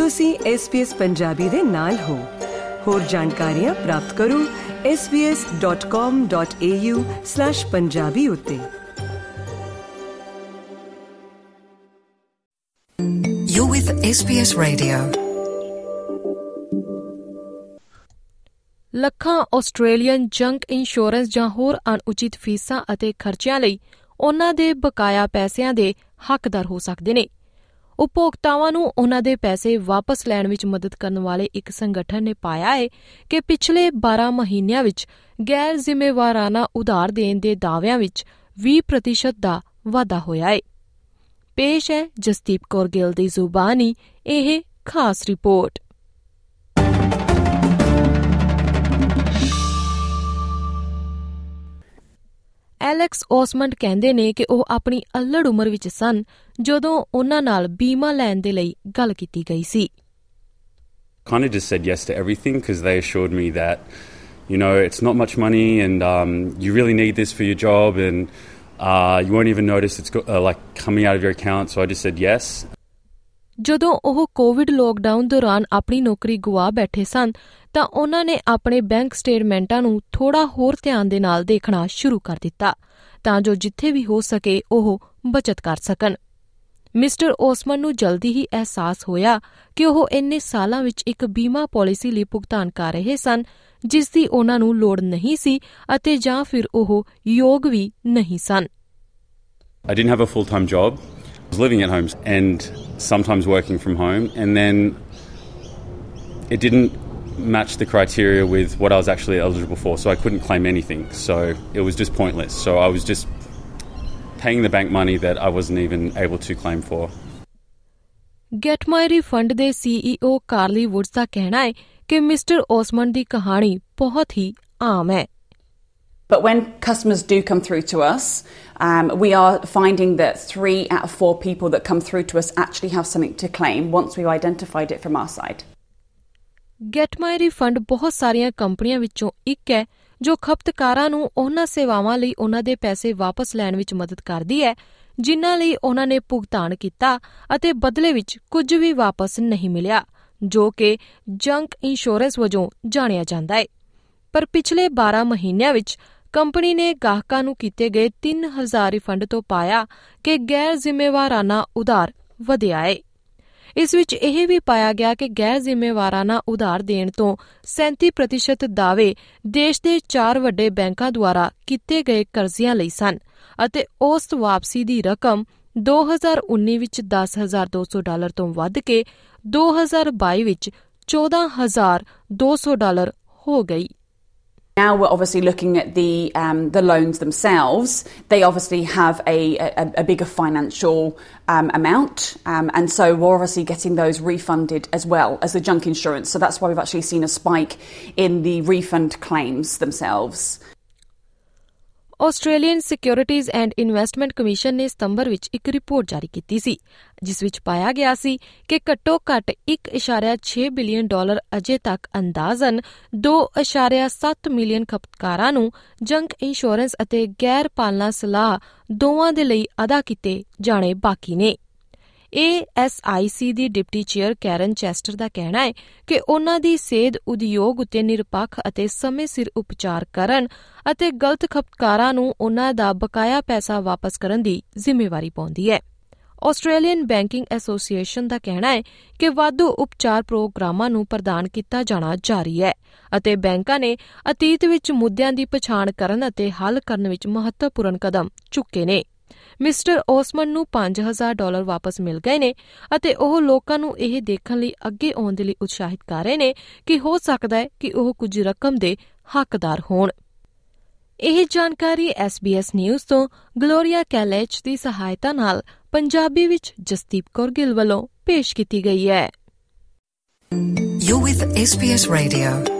ਤੁਸੀਂ SBS ਪੰਜਾਬੀ ਦੇ ਨਾਲ ਹੋ। ਹੋਰ ਜਾਣਕਾਰੀਆਂ ਪ੍ਰਾਪਤ ਕਰੋ sbs.com.au/punjabi ਉੱਤੇ। You're with SBS Radio. ਲੱਖਾਂ ਆਸਟ੍ਰੇਲੀਅਨ ਜੰਕ ਇੰਸ਼ੋਰੈਂਸ ਜਾਂ ਹੋਰ ਅਣਉਚਿਤ ਫੀਸਾਂ ਅਤੇ ਖਰਚਿਆਂ ਲਈ ਉਹਨਾਂ ਦੇ ਬਕਾਇਆ ਪੈਸਿਆਂ ਦੇ ਹੱਕਦਾਰ ਹੋ ਸਕਦੇ ਨੇ। ਉਪਭੋਗਤਾਵਾਂ ਨੂੰ ਉਹਨਾਂ ਦੇ ਪੈਸੇ ਵਾਪਸ ਲੈਣ ਵਿੱਚ ਮਦਦ ਕਰਨ ਵਾਲੇ ਇੱਕ ਸੰਗਠਨ ਨੇ ਪਾਇਆ ਹੈ ਕਿ ਪਿਛਲੇ 12 ਮਹੀਨਿਆਂ ਵਿੱਚ ਗੈਰ ਜ਼ਿੰਮੇਵਾਰਾਨਾ ਉਧਾਰ ਦੇਣ ਦੇ ਦਾਅਵਿਆਂ ਵਿੱਚ 20% ਦਾ ਵਾਧਾ ਹੋਇਆ ਹੈ ਪੇਸ਼ ਹੈ ਜਸਦੀਪ ਕੌਰ ਗਿੱਲ ਦੀ ਜ਼ੁਬਾਨੀ, ਇਹ ਖਾਸ ਰਿਪੋਰਟ। ਐਲੈਕਸ ਔਸਮੰਡ ਕਹਿੰਦੇ ਨੇ ਕਿ ਉਹ ਆਪਣੀ ਅਲੜ ਉਮਰ ਵਿੱਚ ਸਨ ਜਦੋਂ ਉਹਨਾਂ ਨਾਲ ਬੀਮਾ ਲੈਣ ਦੇ ਲਈ ਗੱਲ ਕੀਤੀ ਗਈ ਸੀ kind of just said yes to everything because they assured me that, you know, it's not much money and um, you really need this for your job and uh, you won't even notice it's go- uh, like coming out of your account. So I just said yes. ਜਦੋਂ ਉਹ Covid lockdown ਦੌਰਾਨ ਆਪਣੀ ਨੌਕਰੀ ਗਵਾ ਬੈਠੇ ਸਨ, ਤਾਂ ਉਹਨਾਂ ਨੇ ਆਪਣੇ ਬੈਂਕ ਸਟੇਟਮੈਂਟਾਂ ਨੂੰ ਥੋੜਾ ਹੋਰ ਧਿਆਨ ਦੇ ਨਾਲ ਦੇਖਣਾ ਸ਼ੁਰੂ ਕਰ ਦਿੱਤਾ, ਤਾਂ ਜੋ ਜਿੱਥੇ ਵੀ ਹੋ ਸਕੇ ਉਹ ਬਚਤ ਕਰ ਸਕਣ ਮਿਸਟਰ ਓਸਮਨ ਨੂੰ ਜਲਦੀ ਹੀ ਅਹਿਸਾਸ ਹੋਇਆ ਕਿ ਉਹ ਇੰਨੇ ਸਾਲਾਂ ਵਿੱਚ ਇੱਕ ਬੀਮਾ ਪਾਲਿਸੀ ਲਈ ਭੁਗਤਾਨ ਕਰ ਰਹੇ ਸਨ, ਜਿਸ ਦੀ ਉਹਨਾਂ ਨੂੰ ਲੋੜ ਨਹੀਂ ਸੀ ਅਤੇ ਜਾਂ ਫਿਰ ਉਹ ਯੋਗ ਵੀ ਨਹੀਂ ਸਨ I didn't have a full time job. I was living at home and sometimes working from home. And then it didn't match the criteria with what I was actually eligible for. So I couldn't claim anything. So it was just pointless. So I was just paying the bank money that I wasn't even able to claim for. Get My Refund ਦੇ CEO Carly Woods ਦਾ ਕਹਿਣਾ ਹੈ ਕਿ mister ਓਸਮਨ ਦੀ ਕਹਾਣੀ ਬਹੁਤ ਹੀ ਆਮ ਹੈ But when customers do come through to us, um, we are finding that three out of four people that come through to us actually have something to claim once we've identified it from our side. Get my refund ਬਹੁਤ ਸਾਰੀਆਂ ਕੰਪਨੀਆਂ ਵਿੱਚੋਂ ਇੱਕ ਹੈ ਜੋ ਖਪਤਕਾਰਾਂ ਨੂੰ ਉਹਨਾਂ ਸੇਵਾਵਾਂ ਲਈ ਉਹਨਾਂ ਦੇ ਪੈਸੇ ਵਾਪਸ ਲੈਣ ਵਿੱਚ ਮਦਦ ਕਰਦੀ ਹੈ ਜਿਨ੍ਹਾਂ ਲਈ ਉਹਨਾਂ ਨੇ ਭੁਗਤਾਨ ਕੀਤਾ ਅਤੇ ਬਦਲੇ ਵਿੱਚ ਕੁਝ ਵੀ ਵਾਪਸ ਨਹੀਂ ਮਿਲਿਆ ਜੋ ਕਿ ਜੰਕ ਇੰਸ਼ੋਰੈਂਸ ਵਜੋਂ ਜਾਣਿਆ ਜਾਂਦਾ ਹੈ ਪਰ ਪਿਛਲੇ 12 ਮਹੀਨਿਆਂ ਵਿੱਚ ਕੰਪਨੀ ਨੇ ਗਾਹਕਾਂ ਨੂੰ ਕੀਤੇ ਗਏ 3000 ਰਿਫੰਡ ਤੋਂ ਪਾਇਆ ਕਿ ਗੈਰ ਜ਼ਿੰਮੇਵਾਰਾਨਾ ਉਧਾਰ ਵਧਿਆ ਹੈ ਇਸ ਵਿੱਚ ਇਹ ਵੀ ਪਾਇਆ ਗਿਆ ਕਿ ਗੈਰ ਜ਼ਿੰਮੇਵਾਰਾਨਾ ਉਧਾਰ ਦੇਣ ਤੋਂ 37% ਦਾਅਵੇ ਦੇਸ਼ ਦੇ ਚਾਰ ਵੱਡੇ ਬੈਂਕਾਂ ਦੁਆਰਾ ਕੀਤੇ ਗਏ ਕਰਜ਼ਿਆਂ ਲਈ ਸਨ ਅਤੇ ਔਸਤ ਵਾਪਸੀ ਦੀ ਰਕਮ 2019 ਵਿੱਚ 10200 ਡਾਲਰ ਤੋਂ ਵੱਧ ਕੇ 2022 ਵਿੱਚ 14200 ਡਾਲਰ ਹੋ ਗਈ। Now we're obviously looking at the um, the loans themselves. They obviously have a, a, a bigger financial um, amount, um, and so we're obviously getting those refunded as well as the junk insurance. So that's why we've actually seen a spike in the refund claims themselves. Australian securities and investment commission ਨੇ ਸਤੰਬਰ ਵਿੱਚ ਇੱਕ report ਜਾਰੀ ਕੀਤੀ ਸੀ, ਜਿਸ ਵਿੱਚ ਪਾਇਆ ਗਿਆ ਸੀ ਕਿ ਘੱਟੋ-ਘੱਟ 1.6 ਬਿਲੀਅਨ ਡਾਲਰ ਅਜੇ ਤੱਕ ਅੰਦਾਜ਼ਨ 2.7 ਮਿਲੀਅਨ ਖਪਤਕਾਰਾਂ ਨੂੰ ਜੰਕ ਇੰਸ਼ੋਰੈਂਸ ਅਤੇ ਗੈਰ ਪਾਲਣਾ ਸਲਾਹ ਦੋਵਾਂ ਦੇ ਲਈ ਅਦਾ ਕੀਤੇ ਜਾਣੇ ਬਾਕੀ ਨੇ। ASIC ਦੀ ਡਿਪਟੀ ਚੇਅਰ ਕੈਰਨ ਚੈਸਟਰ ਦਾ ਕਹਿਣਾ ਹੈ ਕਿ ਉਹਨਾਂ ਦੀ ਸੇਧ ਉਦਯੋਗ ਉਤੇ ਨਿਰਪੱਖ ਅਤੇ ਸਮੇਂ ਸਿਰ ਉਪਚਾਰ ਕਰਨ ਅਤੇ ਗਲਤ ਖਪਤਕਾਰਾਂ ਨੂੰ ਉਹਨਾਂ ਦਾ ਬਕਾਇਆ ਪੈਸਾ ਵਾਪਸ ਕਰਨ ਦੀ ਜ਼ਿੰਮੇਵਾਰੀ ਪਾਉਂਦੀ ਹੈ। ਆਸਟ੍ਰੇਲੀਅਨ ਬੈਂਕਿੰਗ ਐਸੋਸੀਏਸ਼ਨ ਦਾ ਕਹਿਣਾ ਹੈ ਕਿ ਵਾਧੂ ਉਪਚਾਰ ਪ੍ਰੋਗਰਾਮਾਂ ਨੂੰ ਪ੍ਰਦਾਨ ਕੀਤਾ ਜਾਣਾ ਜਾਰੀ ਹੈ ਅਤੇ ਬੈਂਕਾਂ ਨੇ ਅਤੀਤ ਵਿੱਚ ਮੁੱਦਿਆਂ ਦੀ ਪਛਾਣ ਕਰਨ ਅਤੇ ਹੱਲ ਕਰਨ ਵਿੱਚ ਮਹੱਤਵਪੂਰਨ ਕਦਮ ਚੁੱਕੇ ਨੇ। ਮਿਸਟਰ ਓਸਮਨ ਨੂੰ 5000 ਡਾਲਰ ਵਾਪਸ ਮਿਲ ਗਏ ਨੇ ਅਤੇ ਉਹ ਲੋਕਾਂ ਨੂੰ ਇਹ ਦੇਖਣ ਲਈ ਅੱਗੇ ਆਉਣ ਦੇ ਲਈ ਉਤਸ਼ਾਹਿਤ ਕਰ ਰਹੇ ਨੇ ਕਿ ਹੋ ਸਕਦਾ ਹੈ ਕਿ ਉਹ ਕੁਝ ਰਕਮ ਦੇ ਹੱਕਦਾਰ ਹੋਣ ਇਹ ਜਾਣਕਾਰੀ SBS ਨਿਊਜ਼ ਤੋਂ ਗਲੋਰੀਆ ਕੈਲੇਚ ਦੀ ਸਹਾਇਤਾ ਨਾਲ ਪੰਜਾਬੀ ਵਿੱਚ ਜਸਦੀਪ ਕੌਰ ਗਿੱਲ ਵੱਲੋਂ ਪੇਸ਼ ਕੀਤੀ ਗਈ ਹੈ You're with SBS Radio.